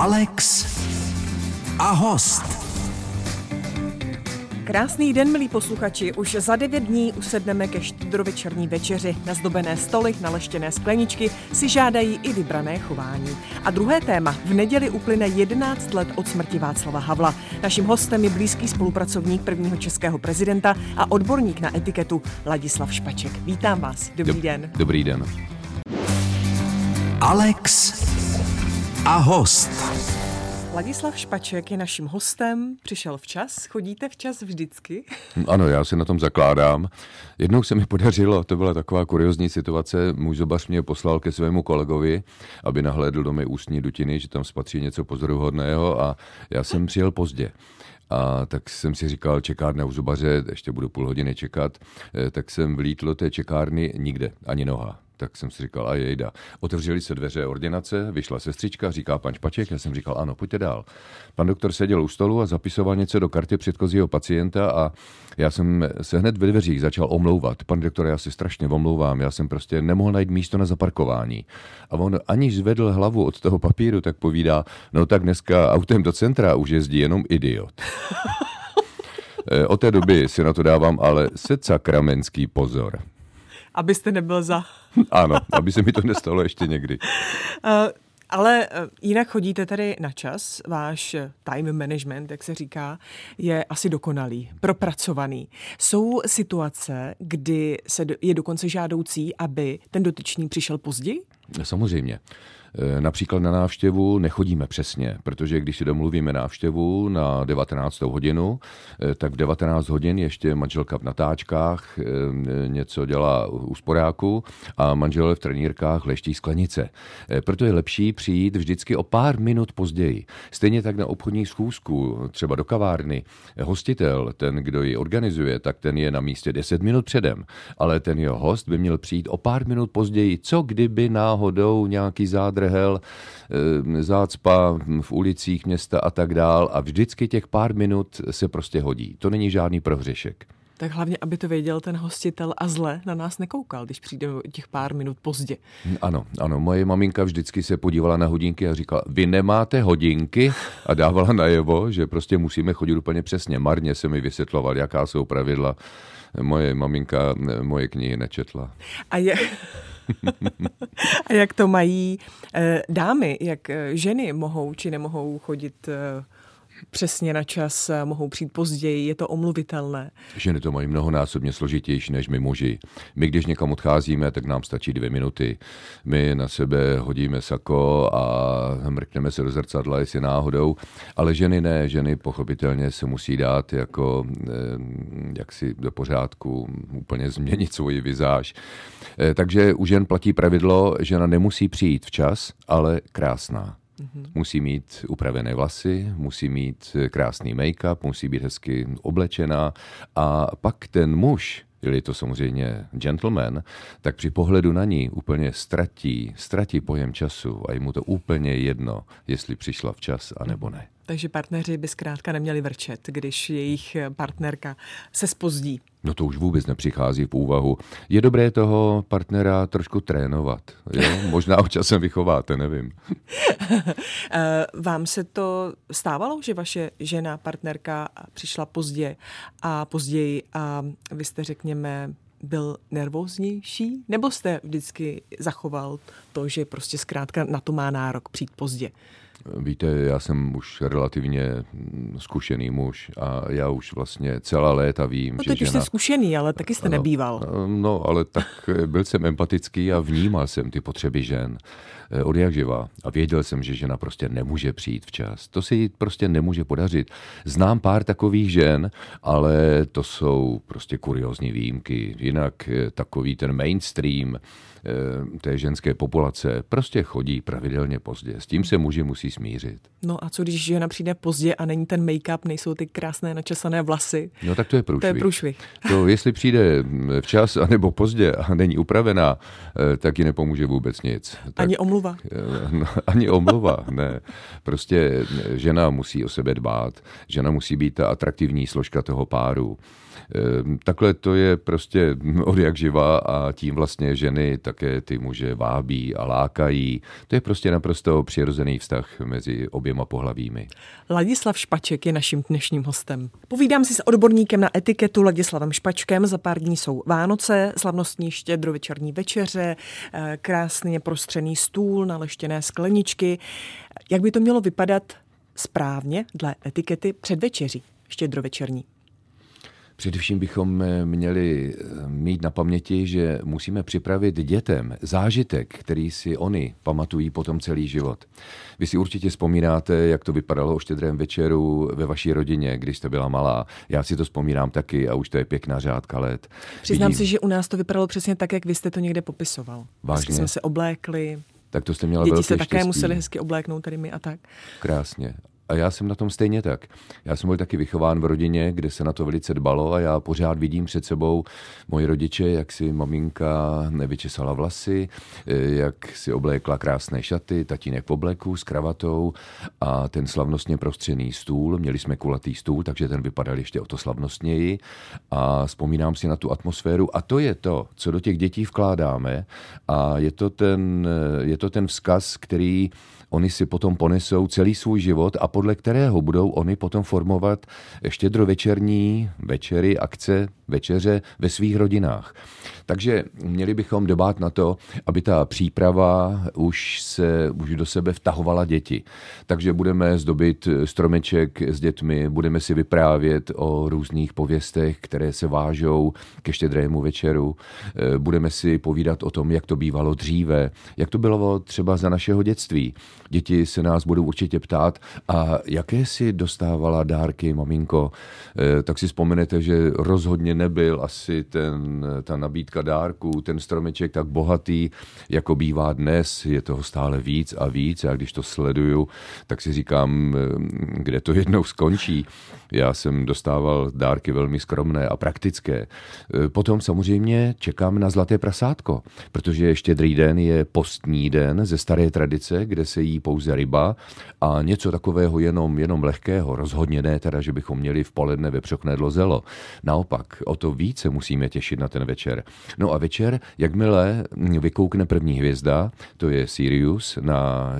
Alex a host. Krásný den, milí posluchači. Už za devět dní usedneme ke štědrovečerní večeři. Na zdobené stoly, naleštěné skleničky si žádají i vybrané chování. A druhé téma. V neděli uplyne 11 let od smrti Václava Havla. Naším hostem je blízký spolupracovník prvního českého prezidenta a odborník na etiketu Ladislav Špaček. Vítám vás. Dobrý Dob- den. Dobrý den. Alex a host. Ladislav Špaček je naším hostem, přišel včas. Chodíte včas vždycky? Ano, já se na tom zakládám. Jednou se mi podařilo, to byla taková kuriozní situace, můj zobař mě poslal ke svému kolegovi, aby nahlédl do mé ústní dutiny, že tam spatří něco pozoruhodného a já jsem přijel pozdě. A tak jsem si říkal, čekárna u zubaře, ještě budu půl hodiny čekat, eh, tak jsem vlítl do té čekárny nikde, ani noha tak jsem si říkal, a jejda. Otevřeli se dveře ordinace, vyšla sestřička, říká pan Špaček, já jsem říkal, ano, pojďte dál. Pan doktor seděl u stolu a zapisoval něco do karty předchozího pacienta a já jsem se hned ve dveřích začal omlouvat. Pan doktor, já si strašně omlouvám, já jsem prostě nemohl najít místo na zaparkování. A on aniž zvedl hlavu od toho papíru, tak povídá, no tak dneska autem do centra už jezdí jenom idiot. Eh, od té doby si na to dávám ale secakramenský pozor. Abyste nebyl za. ano, aby se mi to nestalo ještě někdy. Uh, ale eh, jinak chodíte tady na čas, váš time management, jak se říká, je asi dokonalý, propracovaný. Jsou situace, kdy se je dokonce žádoucí, aby ten dotyčný přišel později? Samozřejmě. Eh, například na návštěvu nechodíme přesně, protože když si domluvíme návštěvu na 19. hodinu, eh, tak v 19 hodin ještě manželka v natáčkách eh, něco dělá u sporáku a manžel v trenírkách leští sklenice. Proto je lepší přijít vždycky o pár minut později. Stejně tak na obchodní schůzku, třeba do kavárny. Hostitel, ten, kdo ji organizuje, tak ten je na místě 10 minut předem, ale ten jeho host by měl přijít o pár minut později. Co kdyby náhodou nějaký zádr drhel, eh, zácpa v ulicích města a tak dál a vždycky těch pár minut se prostě hodí. To není žádný prohřešek. Tak hlavně, aby to věděl ten hostitel a zle na nás nekoukal, když přijde těch pár minut pozdě. Ano, ano, moje maminka vždycky se podívala na hodinky a říkala, vy nemáte hodinky a dávala najevo, že prostě musíme chodit úplně přesně. Marně se mi vysvětloval, jaká jsou pravidla. Moje maminka moje knihy nečetla. A je... A jak to mají eh, dámy, jak eh, ženy mohou či nemohou chodit eh, přesně na čas, mohou přijít později, je to omluvitelné. Ženy to mají mnohonásobně složitější než my muži. My, když někam odcházíme, tak nám stačí dvě minuty. My na sebe hodíme sako a mrkneme se do zrcadla, jestli náhodou, ale ženy ne, ženy pochopitelně se musí dát jako jaksi do pořádku, úplně změnit svoji vizáž. Eh, takže u žen platí pravidlo, žena nemusí přijít včas, ale krásná. Mm-hmm. Musí mít upravené vlasy, musí mít krásný make-up, musí být hezky oblečená a pak ten muž, je to samozřejmě gentleman, tak při pohledu na ní úplně ztratí, ztratí pojem času a je mu to úplně jedno, jestli přišla včas a nebo ne. Takže partneři by zkrátka neměli vrčet, když jejich partnerka se spozdí. No to už vůbec nepřichází v úvahu. Je dobré toho partnera trošku trénovat. Jo? Možná občasem vychováte, nevím. Vám se to stávalo, že vaše žena, partnerka přišla pozdě a později a vy jste, řekněme, byl nervóznější? Nebo jste vždycky zachoval to, že prostě zkrátka na to má nárok přijít pozdě? Víte, já jsem už relativně zkušený muž a já už vlastně celá léta vím, no, že teď žena... už jste zkušený, ale taky jste no, nebýval. No, ale tak byl jsem empatický a vnímal jsem ty potřeby žen eh, od jak živa. A věděl jsem, že žena prostě nemůže přijít včas. To se jí prostě nemůže podařit. Znám pár takových žen, ale to jsou prostě kuriozní výjimky. Jinak eh, takový ten mainstream Eh, té ženské populace prostě chodí pravidelně pozdě. S tím se muži musí smířit. No a co když žena přijde pozdě a není ten make-up, nejsou ty krásné načasané vlasy? No tak to je průšvih. To je průšvih. To jestli přijde včas anebo pozdě a není upravená, eh, tak ji nepomůže vůbec nic. Tak, ani omluva. Eh, no, ani omluva, ne. Prostě žena musí o sebe dbát. Žena musí být ta atraktivní složka toho páru. Ehm, takhle to je prostě od jak živa a tím vlastně ženy také ty muže vábí a lákají. To je prostě naprosto přirozený vztah mezi oběma pohlavími. Ladislav Špaček je naším dnešním hostem. Povídám si s odborníkem na etiketu Ladislavem Špačkem. Za pár dní jsou Vánoce, slavnostní štědrovečerní večeře, eh, krásně prostřený stůl, naleštěné skleničky. Jak by to mělo vypadat správně dle etikety před večeří štědrovečerní? Především bychom eh, měli eh, mít na paměti, že musíme připravit dětem zážitek, který si oni pamatují potom celý život. Vy si určitě vzpomínáte, jak to vypadalo o štědrém večeru ve vaší rodině, když jste byla malá. Já si to vzpomínám taky a už to je pěkná řádka let. Přiznám Vidím... si, že u nás to vypadalo přesně tak, jak vy jste to někde popisoval. Vážně? Vždycky jsme se oblékli, tak to jste měla Děti se také štěstí. museli hezky obléknout tady my a tak. Krásně. A já jsem na tom stejně tak. Já jsem byl taky vychován v rodině, kde se na to velice dbalo a já pořád vidím před sebou moji rodiče, jak si maminka nevyčesala vlasy, eh, jak si oblékla krásné šaty, tatínek v obleku s kravatou a ten slavnostně prostřený stůl. Měli jsme kulatý stůl, takže ten vypadal ještě o to slavnostněji a vzpomínám si na tu atmosféru a to je to, co do těch dětí vkládáme a je to ten, je to ten vzkaz, který oni si potom ponesou celý svůj život a podle kterého budou oni potom formovat štědrovečerní večery, akce, večeře ve svých rodinách. Takže měli bychom dbát na to, aby ta příprava už se už do sebe vtahovala děti. Takže budeme zdobit stromeček s dětmi, budeme si vyprávět o různých pověstech, které se vážou ke štědrému večeru. Eh, budeme si povídat o tom, jak to bývalo dříve, jak to bylo třeba za našeho dětství. Děti se nás budou určitě ptát, a jaké si dostávala dárky, maminko? Eh, tak si vzpomenete, že rozhodně nebyl asi ten, ta nabídka dárků, ten stromeček tak bohatý, jako bývá dnes. Je toho stále víc a víc. A když to sleduju, tak si říkám, eh, kde to jednou skončí. Já jsem dostával dárky velmi skromné a praktické. Eh, potom samozřejmě čekám na zlaté prasátko, protože štědrý den je postní den ze staré tradice, kde se jí pouze ryba a něco takového jenom, jenom lehkého, rozhodně ne teda, že bychom měli v poledne vepřoknedlo zelo. Naopak, o to více musíme těšit na ten večer. No a večer, jakmile vykoukne první hvězda, to je Sirius na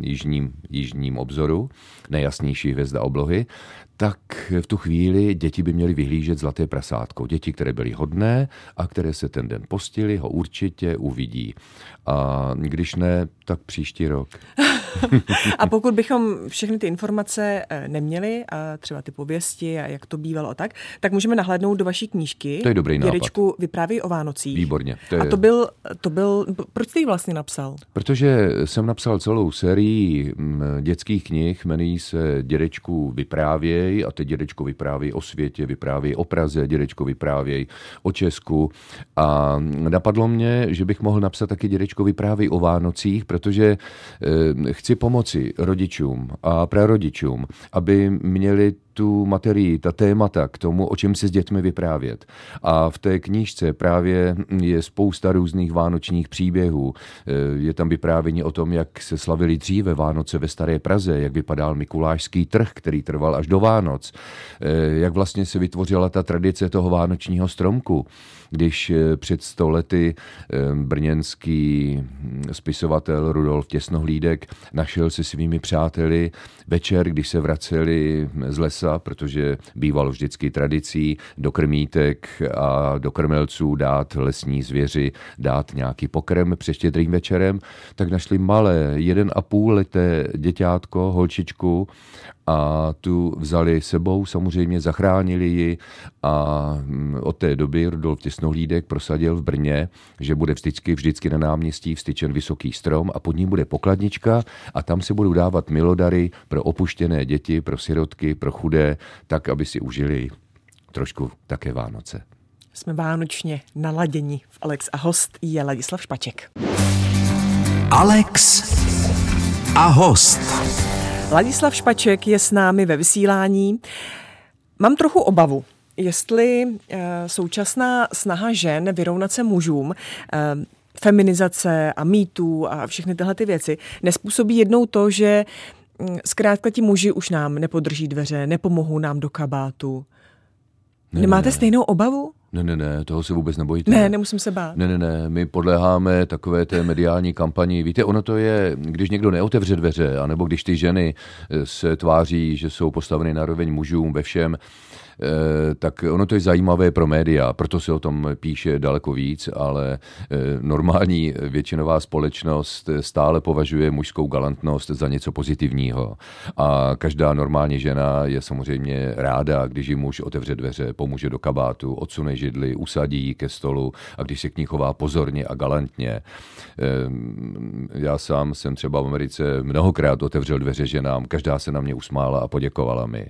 jižním, jižním obzoru, nejjasnější hvězda oblohy, tak v tu chvíli děti by měly vyhlížet zlaté prasátko. Děti, které byly hodné a které se ten den postili, ho určitě uvidí. A když ne, tak příští rok. a pokud bychom všechny ty informace eh, neměli, a třeba ty pověsti a jak to bývalo a tak, tak můžeme nahlédnout do vaší knížky. To je dobrý nápad. Dědečku vypráví o Vánocích. Výborně. To je... A to byl, to byl, proč jsi ji vlastně napsal? Protože jsem napsal celou sérii mm, dětských knih, jmenují se Dědečku vyprávěj a teď Dědečko vyprávěj o světě, vyprávěj o Praze, Dědečko vyprávěj o Česku a napadlo mě, že bych mohl napsat taky Dědečko vyprávěj o Vánocích, protože eh, chci pomoci rodičům a prarodičům, aby měli tu materii, ta témata k tomu, o čem si s dětmi vyprávět. A v té knížce právě je spousta různých vánočních příběhů. Je tam vyprávění o tom, jak se slavili dříve Vánoce ve Staré Praze, jak vypadal Mikulášský trh, který trval až do Vánoc, jak vlastně se vytvořila ta tradice toho vánočního stromku když eh, před sto lety eh, brněnský hm, spisovatel Rudolf Těsnohlídek našel se svými přáteli večer, když se vraceli z lesa, protože bývalo vždycky tradicí do krmítek a do krmelců dát lesní zvěři, dát nějaký pokrm před štědrým večerem, tak našli malé, jeden a půl leté děťátko, holčičku a tu vzali sebou, samozřejmě zachránili ji a hm, od té doby Rudolf Těsnohlídek prosadil v Brně, že bude vždycky, vždycky na náměstí vstyčen vysoký strom a pod ním bude pokladnička a tam se budou dávat milodary pro opuštěné děti, pro sirotky, pro chudé, tak, aby si užili trošku také Vánoce. Jsme vánočně naladěni. V Alex a host je Ladislav Špaček. Alex a host. Ladislav Špaček je s námi ve vysílání. Mám trochu obavu, jestli uh, současná snaha žen vyrovnat se mužům, uh, feminizace a mýtů a všechny tyhle ty věci nespůsobí jednou to, že mm, zkrátka ti muži už nám nepodrží dveře, nepomohou nám do kabátu. Ne, Nemáte ne, ne. stejnou obavu? Ne, ne, ne, toho se vůbec nebojte. Ne, nemusím se bát. Ne, ne, ne, my podléháme takové té mediální kampani. Víte, ono to je, když někdo neotevře dveře, anebo když ty ženy se tváří, že jsou postaveny na roveň mužům ve všem, Eh, tak ono to je zajímavé pro média, proto se o tom píše daleko víc, ale eh, normální většinová společnost stále považuje mužskou galantnost za něco pozitivního. A každá normální žena je samozřejmě ráda, když ji muž otevře dveře, pomůže do kabátu, odsune židli, usadí ji ke stolu a když se k ní chová pozorně a galantně. Eh, já sám jsem třeba v Americe mnohokrát otevřel dveře ženám, každá se na mě usmála a poděkovala mi.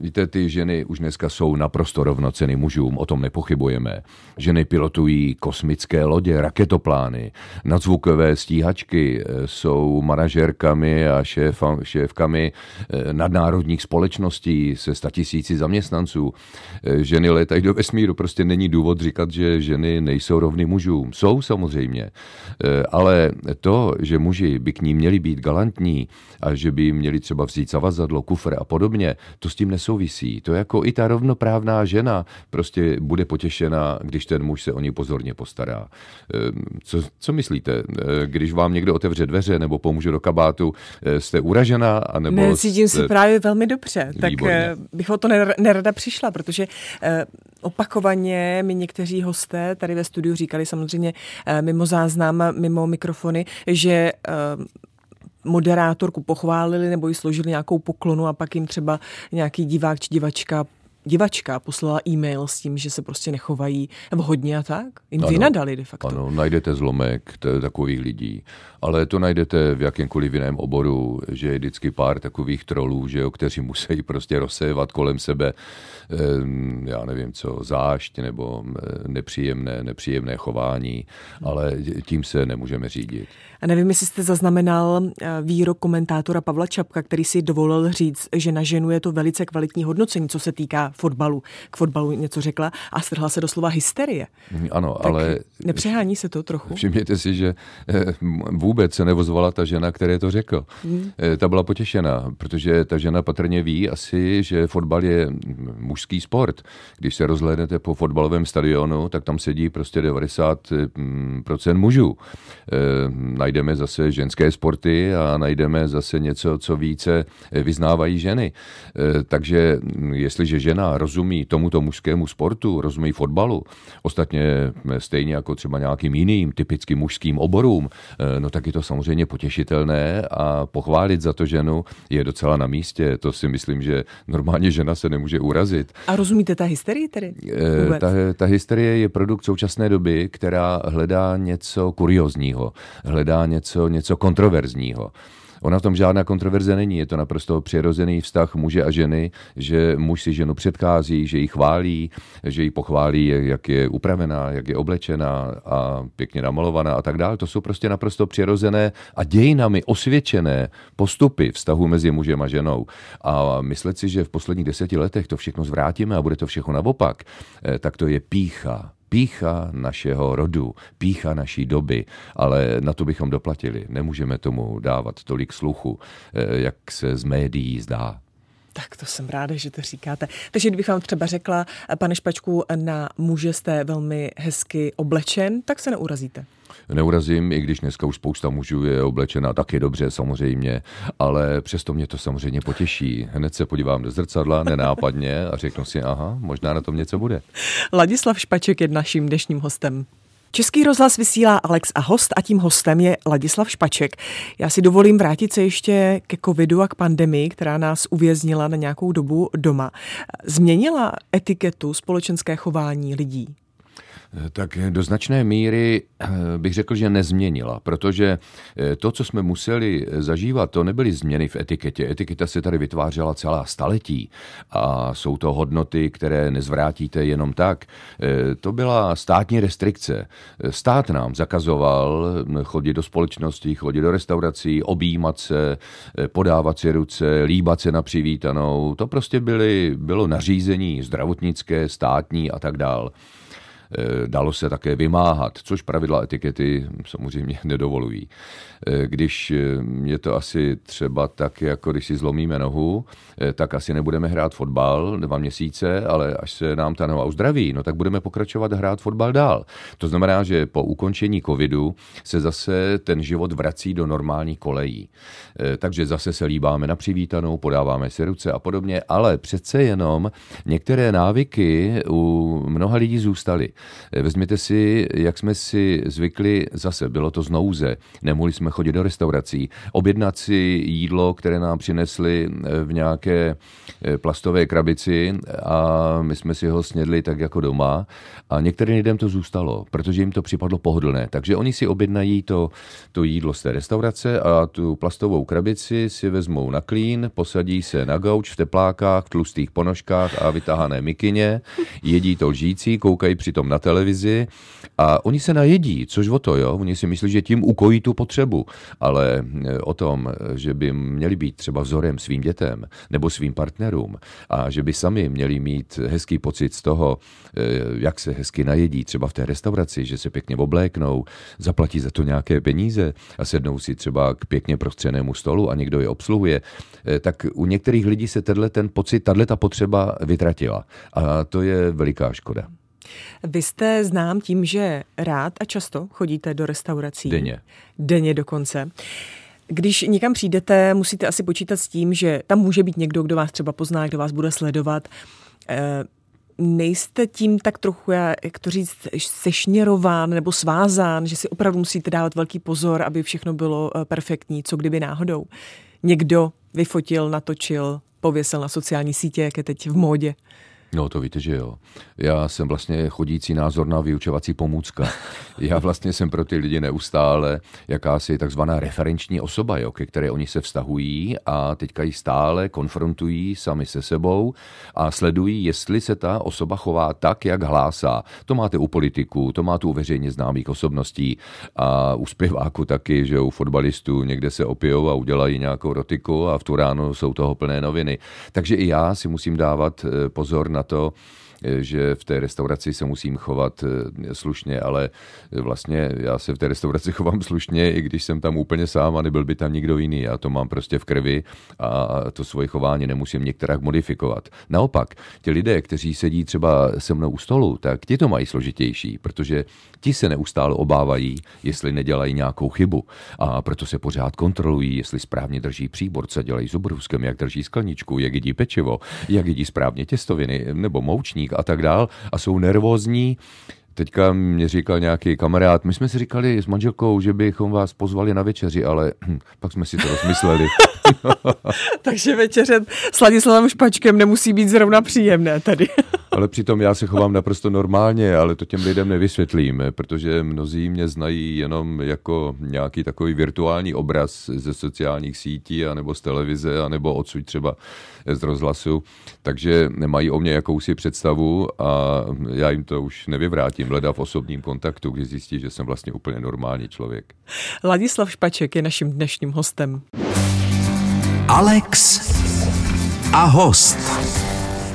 Víte, ty ženy už dneska jsou naprosto rovnoceny mužům, o tom nepochybujeme. Ženy pilotují kosmické lodě, raketoplány, nadzvukové stíhačky, eh, jsou manažerkami a šéfa, šéfkami eh, nadnárodních společností se statisíci zaměstnanců. Eh, ženy letají do vesmíru, prostě není důvod říkat, že ženy nejsou rovny mužům. Jsou samozřejmě, ale to, že muži by k ní měli být galantní a že by měli třeba vzít zavazadlo, kufr a podobně, to s tím nesouvisí věcí. To jako i ta rovnoprávná žena prostě bude potěšena, když ten muž se o ní pozorně postará. Ehm, co, co myslíte, ehm, když vám někdo otevře dveře nebo pomůže do kabátu, ehm, jste uražená? Anebo ne, cítím jste... se právě velmi dobře. Výborně. Tak bych o to nerada přišla, protože opakovaně mi někteří hosté tady ve studiu říkali samozřejmě mimo záznam, mimo mikrofony, že moderátorku pochválili nebo jí složili nějakou poklonu a pak jim třeba nějaký divák či divačka divačka poslala e-mail s tím, že se prostě nechovají vhodně a tak? Jim ano, vynadali de facto. Ano, najdete zlomek takových lidí, ale to najdete v jakémkoliv jiném oboru, že je vždycky pár takových trolů, že jo, kteří musí prostě rozsévat kolem sebe, já nevím co, zášť nebo nepříjemné, nepříjemné chování, ale tím se nemůžeme řídit. A nevím, jestli jste zaznamenal eh, výrok komentátora Pavla Čapka, který si dovolil říct, že na ženu je to velice kvalitní hodnocení, co se týká fotbalu. K fotbalu něco řekla a strhla se doslova hysterie. Mm, ano, tak ale... Nepřehání se to trochu? Všimněte si, že eh, vůbec se nevozvala ta žena, které to řekl. Hmm. Ta byla potěšená, protože ta žena patrně ví asi, že fotbal je mužský sport. Když se rozhlédnete po fotbalovém stadionu, tak tam sedí prostě 90% mužů najdeme zase ženské sporty a najdeme zase něco, co více vyznávají ženy. Takže jestliže žena rozumí tomuto mužskému sportu, rozumí fotbalu, ostatně stejně jako třeba nějakým jiným typickým mužským oborům, e, no tak je to samozřejmě potěšitelné a pochválit za to ženu je docela na místě. To si myslím, že normálně žena se nemůže urazit. A rozumíte ta hysterii tedy? E, ta, ta hysterie je produkt současné doby, která hledá něco kuriozního, hledá něco, něco kontroverzního. Ona v tom žádná kontroverze není, je to naprosto přirozený vztah muže a ženy, že muž si ženu předchází, že ji chválí, že ji pochválí, jak je upravená, jak je oblečená a pěkně namalovaná a tak dále. To jsou prostě naprosto přirozené a dějinami osvědčené postupy vztahu mezi mužem a ženou. A myslet si, že v posledních deseti letech to všechno zvrátíme a bude to všechno naopak, eh, tak to je pícha pícha našeho rodu, pícha naší doby, ale na to bychom doplatili. Nemůžeme tomu dávat tolik sluchu, eh, jak se z médií zdá. Tak to jsem ráda, že to říkáte. Takže kdybych vám třeba řekla, pane Špačku, na muže jste velmi hezky oblečen, tak se neurazíte neurazím, i když dneska už spousta mužů je oblečena taky dobře samozřejmě, ale přesto mě to samozřejmě potěší. Hned se podívám do zrcadla nenápadně a řeknu si, aha, možná na tom něco bude. Ladislav Špaček je naším dnešním hostem. Český rozhlas vysílá Alex a host a tím hostem je Ladislav Špaček. Já si dovolím vrátit se ještě ke covidu a k pandemii, která nás uvěznila na nějakou dobu doma. Změnila etiketu společenské chování lidí? Tak do značné míry eh, bych řekl, že nezměnila, protože eh, to, co jsme museli zažívat, to nebyly změny v etiketě. Etiketa se tady vytvářela celá staletí a jsou to hodnoty, které nezvrátíte jenom tak. Eh, to byla státní restrikce. Stát nám zakazoval chodit do společnosti, chodit do restaurací, objímat se, podávat si ruce, líbat se na přivítanou. To prostě byly, bylo nařízení zdravotnické, státní a tak dále. Dalo se také vymáhat, což pravidla etikety samozřejmě nedovolují. Když je to asi třeba tak, jako když si zlomíme nohu, tak asi nebudeme hrát fotbal dva měsíce, ale až se nám ta noha uzdraví, no tak budeme pokračovat hrát fotbal dál. To znamená, že po ukončení covidu se zase ten život vrací do normální kolejí. Takže zase se líbáme na přivítanou, podáváme si ruce a podobně, ale přece jenom některé návyky u mnoha lidí zůstaly. Vezměte si, jak jsme si zvykli zase, bylo to z nouze, nemohli jsme chodit do restaurací, objednat si jídlo, které nám přinesli v nějaké eh, plastové krabici a my jsme si ho snědli tak jako doma a některým lidem to zůstalo, protože jim to připadlo pohodlné. Takže oni si objednají to, to jídlo z té restaurace a tu plastovou krabici si vezmou na klín, posadí se na gauč v teplákách, tlustých ponožkách a vytahané mikině, jedí to lžící, koukají přitom na televizi a oni se najedí, což o to, jo. Oni si myslí, že tím ukojí tu potřebu, ale e, o tom, že by měli být třeba vzorem svým dětem nebo svým partnerům a že by sami měli mít hezký pocit z toho, e, jak se hezky najedí třeba v té restauraci, že se pěkně obléknou, zaplatí za to nějaké peníze a sednou si třeba k pěkně prostřenému stolu a někdo je obsluhuje, tak u některých lidí se tenhle ten pocit, tahle ta potřeba vytratila. A to je veliká škoda. Vy jste znám tím, že rád a často chodíte do restaurací. Denně. Denně dokonce. Když někam přijdete, musíte asi počítat s tím, že tam může být někdo, kdo vás třeba pozná, kdo vás bude sledovat. E, nejste tím tak trochu, jak to říct, sešněrován nebo svázán, že si opravdu musíte dávat velký pozor, aby všechno bylo eh, perfektní, co kdyby náhodou někdo vyfotil, natočil, pověsil na sociální sítě, jak je teď v módě. No to víte, že jo. Já jsem vlastně chodící názorná vyučovací pomůcka. Já vlastně jsem pro ty lidi neustále jakási takzvaná referenční osoba, jo, ke které oni se vztahují a teďka ji stále konfrontují sami se sebou a sledují, jestli se ta osoba chová tak, jak hlásá. To máte u politiků, to máte u veřejně známých osobností a u zpěváku taky, že u fotbalistů někde se opijou a udělají nějakou rotiku a v tu ráno jsou toho plné noviny. Takže i já si musím dávat eh, pozor na to, že v té restauraci se musím chovat eh, slušně, ale vlastně já se v té restauraci chovám slušně, i když jsem tam úplně sám a nebyl by tam nikdo jiný. Já to mám prostě v krvi a to svoje chování nemusím některak modifikovat. Naopak, ti lidé, kteří sedí třeba se mnou u stolu, tak ti to mají složitější, protože ti se neustále obávají, jestli nedělají nějakou chybu a proto se pořád kontrolují, jestli správně drží příbor, co dělají s obruskem, jak drží skleničku, jak jedí pečivo, jak jedí správně těstoviny nebo moučník a tak dál a jsou nervózní, Teďka mě říkal nějaký kamarád, my jsme si říkali s manželkou, že bychom vás pozvali na večeři, ale hm, pak jsme si to rozmysleli. Takže večeře s Ladislavem Špačkem nemusí být zrovna příjemné tady. Ale přitom já se chovám naprosto normálně, ale to těm lidem nevysvětlím, protože mnozí mě znají jenom jako nějaký takový virtuální obraz ze sociálních sítí, anebo z televize, anebo odsud třeba z rozhlasu, takže nemají o mě jakousi představu a já jim to už nevyvrátím, leda v osobním kontaktu, kdy zjistí, že jsem vlastně úplně normální člověk. Ladislav Špaček je naším dnešním hostem. Alex a host.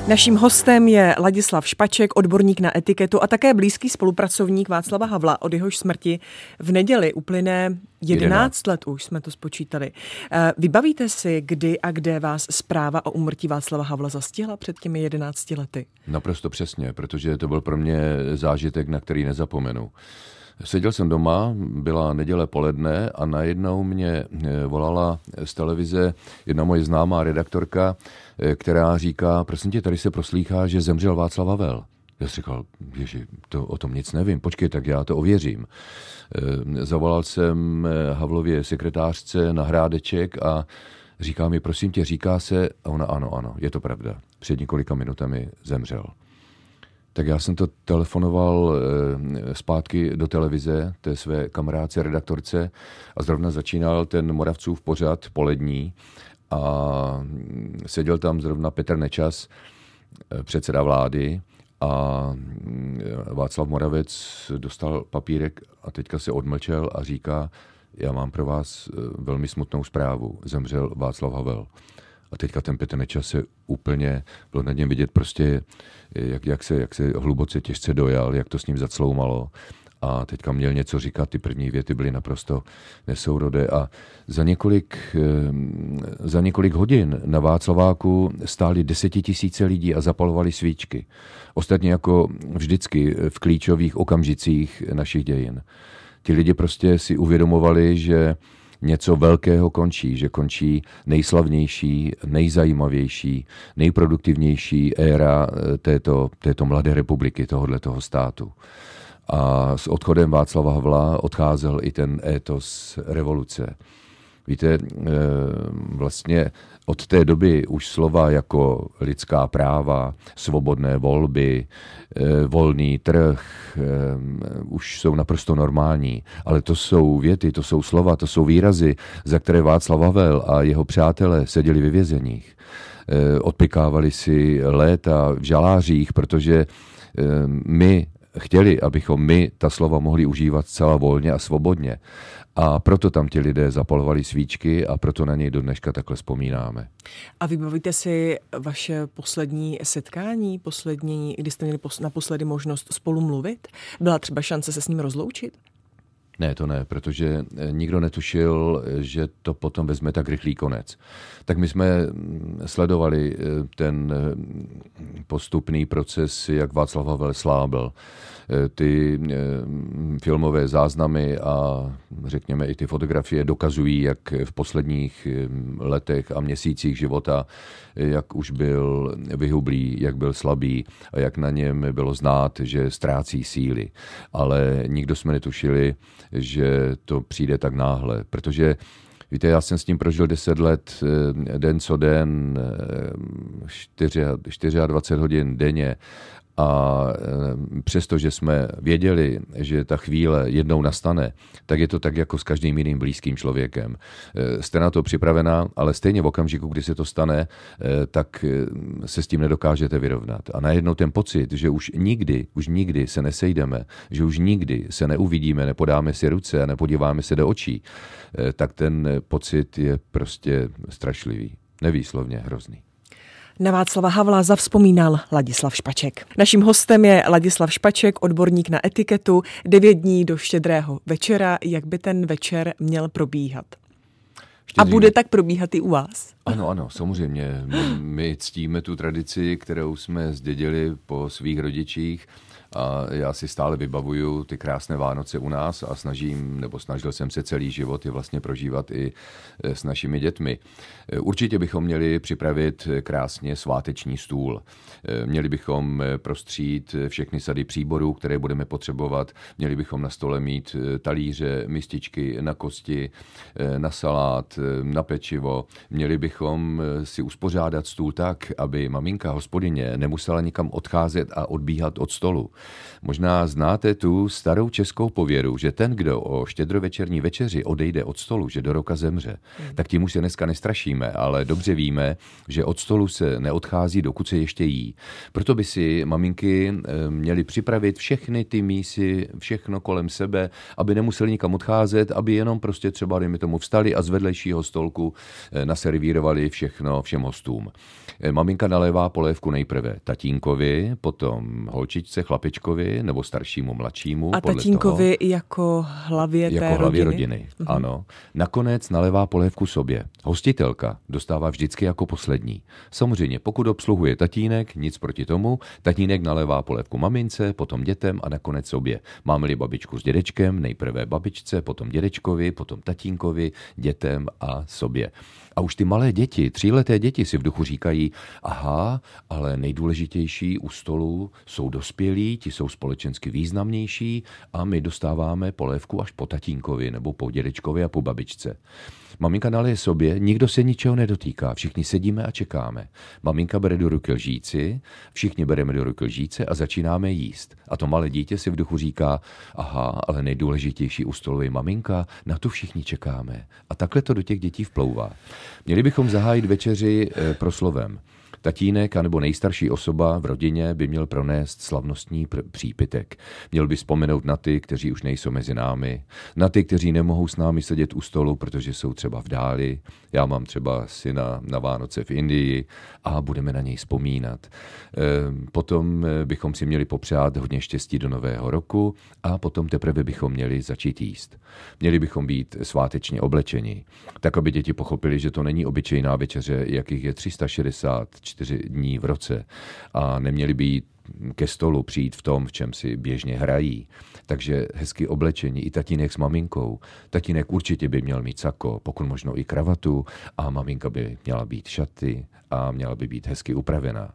Naším hostem je Ladislav Špaček, odborník na etiketu a také blízký spolupracovník Václava Havla, od jehož smrti v neděli uplyne 11 let už jsme to spočítali. Eh, vybavíte si, kdy a kde vás zpráva o umrtí Václava Havla zastihla před těmi 11 lety? Naprosto přesně, protože to byl pro mě zážitek, na který nezapomenu. Seděl jsem doma, byla neděle poledne a najednou mě eh, volala z televize jedna moje známá redaktorka, eh, která říká, prosím tě, tady se proslýchá, že zemřel Václav Havel. Já si říkal, ježi, to, o tom nic nevím, počkej, tak já to ověřím. Eh, zavolal jsem Havlově sekretářce na hrádeček a říká mi, prosím tě, říká se, a ona ano, ano, je to pravda. Před několika minutami zemřel. Tak já jsem to telefonoval eh, zpátky do televize, té své kamarádce, redaktorce a zrovna začínal ten Moravcův pořad polední a seděl tam zrovna Petr Nečas, eh, předseda vlády a mm, Václav Moravec dostal papírek a teďka se odmlčel a říká, já mám pro vás eh, velmi smutnou zprávu. Zemřel Václav Havel. A teďka ten Petr Nečas se úplně, bylo na něm vidět prostě, jak, jak, se, jak se hluboce těžce dojal, jak to s ním zacloumalo a teďka měl něco říkat, ty první věty byly naprosto nesourodé a za několik, eh, za několik hodin na Václaváku stáli desetitisíce lidí a zapalovali svíčky. Ostatně jako vždycky v klíčových okamžicích našich dějin. Ti lidi prostě si uvědomovali, že něco velkého končí, že končí nejslavnější, nejzajímavější, nejproduktivnější éra eh, této, této mladé republiky, tohohle toho státu. A s odchodem Václava Havla odcházel i ten étos revoluce. Víte, eh, vlastně od té doby už slova jako lidská práva, svobodné volby, eh, volný trh eh, už jsou naprosto normální. Ale to jsou věty, to jsou slova, to jsou výrazy, za které Václav Havel a jeho přátelé seděli ve vězeních. Odpikávali si léta v žalářích, protože my chtěli, abychom my ta slova mohli užívat zcela volně a svobodně. A proto tam ti lidé zapalovali svíčky a proto na něj do dneška takhle vzpomínáme. A vybavíte si vaše poslední setkání, poslední, kdy jste měli naposledy možnost spolu mluvit? Byla třeba šance se s ním rozloučit? Ne, to ne, protože eh, nikdo netušil, že to potom vezme tak rychlý konec. Tak my jsme mm, sledovali eh, ten eh, postupný proces, jak Václav Havel slábil. Ty eh, filmové záznamy a řekněme i ty fotografie dokazují, jak v posledních letech a měsících života, jak už byl vyhublý, jak byl slabý a jak na něm bylo znát, že ztrácí síly. Ale nikdo jsme netušili, že to přijde tak náhle, protože Víte, já jsem s ním prožil 10 let, den co den, 24 hodin denně a eh, přestože jsme věděli, že ta chvíle jednou nastane, tak je to tak jako s každým jiným blízkým člověkem. Eh, jste na to připravená, ale stejně v okamžiku, kdy se to stane, eh, tak se s tím nedokážete vyrovnat. A najednou ten pocit, že už nikdy, už nikdy se nesejdeme, že už nikdy se neuvidíme, nepodáme si ruce a nepodíváme se do očí, tak ten pocit je prostě strašlivý, nevýslovně hrozný. Na Václava Havla zavzpomínal Ladislav Špaček. Naším hostem je Ladislav Špaček, odborník na etiketu, devět dní do štědrého večera. Jak by ten večer měl probíhat? Štědrý. A bude tak probíhat i u vás? Ano, ano, samozřejmě. My ctíme tu tradici, kterou jsme zdědili po svých rodičích a já si stále vybavuju ty krásné Vánoce u nás a snažím, nebo snažil jsem se celý život je vlastně prožívat i e, s našimi dětmi. E, určitě bychom měli připravit krásně sváteční stůl. E, měli bychom prostřít všechny sady příborů, které budeme potřebovat. Měli bychom na stole mít talíře, mističky na kosti, na salát, na pečivo. Měli bychom si uspořádat stůl tak, aby maminka hospodyně nemusela nikam odcházet a odbíhat od stolu. Možná znáte tu starou českou pověru, že ten, kdo o štědrovečerní večeři odejde od stolu, že do roka zemře, hmm. tak tím už se dneska nestrašíme, ale dobře víme, že od stolu se neodchází, dokud se ještě jí. Proto by si maminky eh, měly připravit všechny ty mísy, všechno kolem sebe, aby nemuseli nikam odcházet, aby jenom prostě třeba, dejme tomu, vstali a z vedlejšího stolku eh, naservírovali všechno všem hostům. Eh, maminka nalévá polévku nejprve tatínkovi, potom holčičce, chlapi chlapičkovi nebo staršímu, mladšímu. A tatínkovi toho, jako hlavě jako té hlavě rodiny. rodiny. Mm-hmm. Ano. Nakonec nalevá polévku sobě. Hostitelka dostává vždycky jako poslední. Samozřejmě, pokud obsluhuje tatínek, nic proti tomu, tatínek nalévá polévku mamince, potom dětem a nakonec sobě. Máme-li babičku s dědečkem, nejprve babičce, potom dědečkovi, potom tatínkovi, dětem a sobě. A už ty malé děti, tříleté děti si v duchu říkají, aha, ale nejdůležitější u stolu jsou dospělí, ti jsou společensky významnější a my dostáváme polévku až po tatínkovi nebo po dědečkovi a po babičce. Maminka nalije sobě, nikdo se ničeho nedotýká, všichni sedíme a čekáme. Maminka bere do ruky lžíci, všichni bereme do ruky lžíce a začínáme jíst. A to malé dítě si v duchu říká, aha, ale nejdůležitější u stolu je maminka, na tu všichni čekáme. A takhle to do těch dětí vplouvá. Měli bychom zahájit večeři eh, proslovem. Tatínek anebo nejstarší osoba v rodině by měl pronést slavnostní pr- přípitek. Měl by vzpomenout na ty, kteří už nejsou mezi námi, na ty, kteří nemohou s námi sedět u stolu, protože jsou třeba v dáli. Já mám třeba syna na Vánoce v Indii a budeme na něj vzpomínat. Ehm, potom eh, bychom si měli popřát hodně štěstí do nového roku a potom teprve bychom měli začít jíst. Měli bychom být svátečně oblečeni, tak aby děti pochopili, že to není obyčejná večeře, jakých je 364 dní v roce a neměli by jít ke stolu přijít v tom, v čem si běžně hrají. Takže hezky oblečení i tatínek s maminkou. Tatínek určitě by měl mít sako, pokud možno i kravatu a maminka by měla být šaty a měla by být hezky upravená.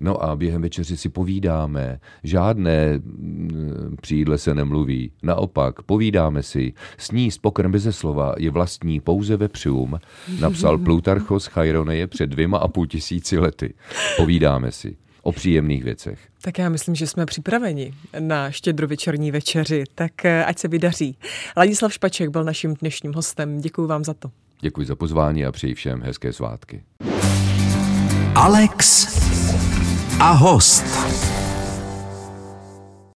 No a během večeři si povídáme, žádné mm, přídle se nemluví. Naopak, povídáme si. Sníst pokrm beze slova je vlastní pouze vepřům, napsal Plutarchos Chaironeje před dvěma a půl tisíci lety. Povídáme si o příjemných věcech. Tak já myslím, že jsme připraveni na štědrovečerní večeři, tak eh, ať se vydaří. Ladislav Špaček byl naším dnešním hostem. Děkuji vám za to. Děkuji za pozvání a přeji všem hezké svátky. Alex a host.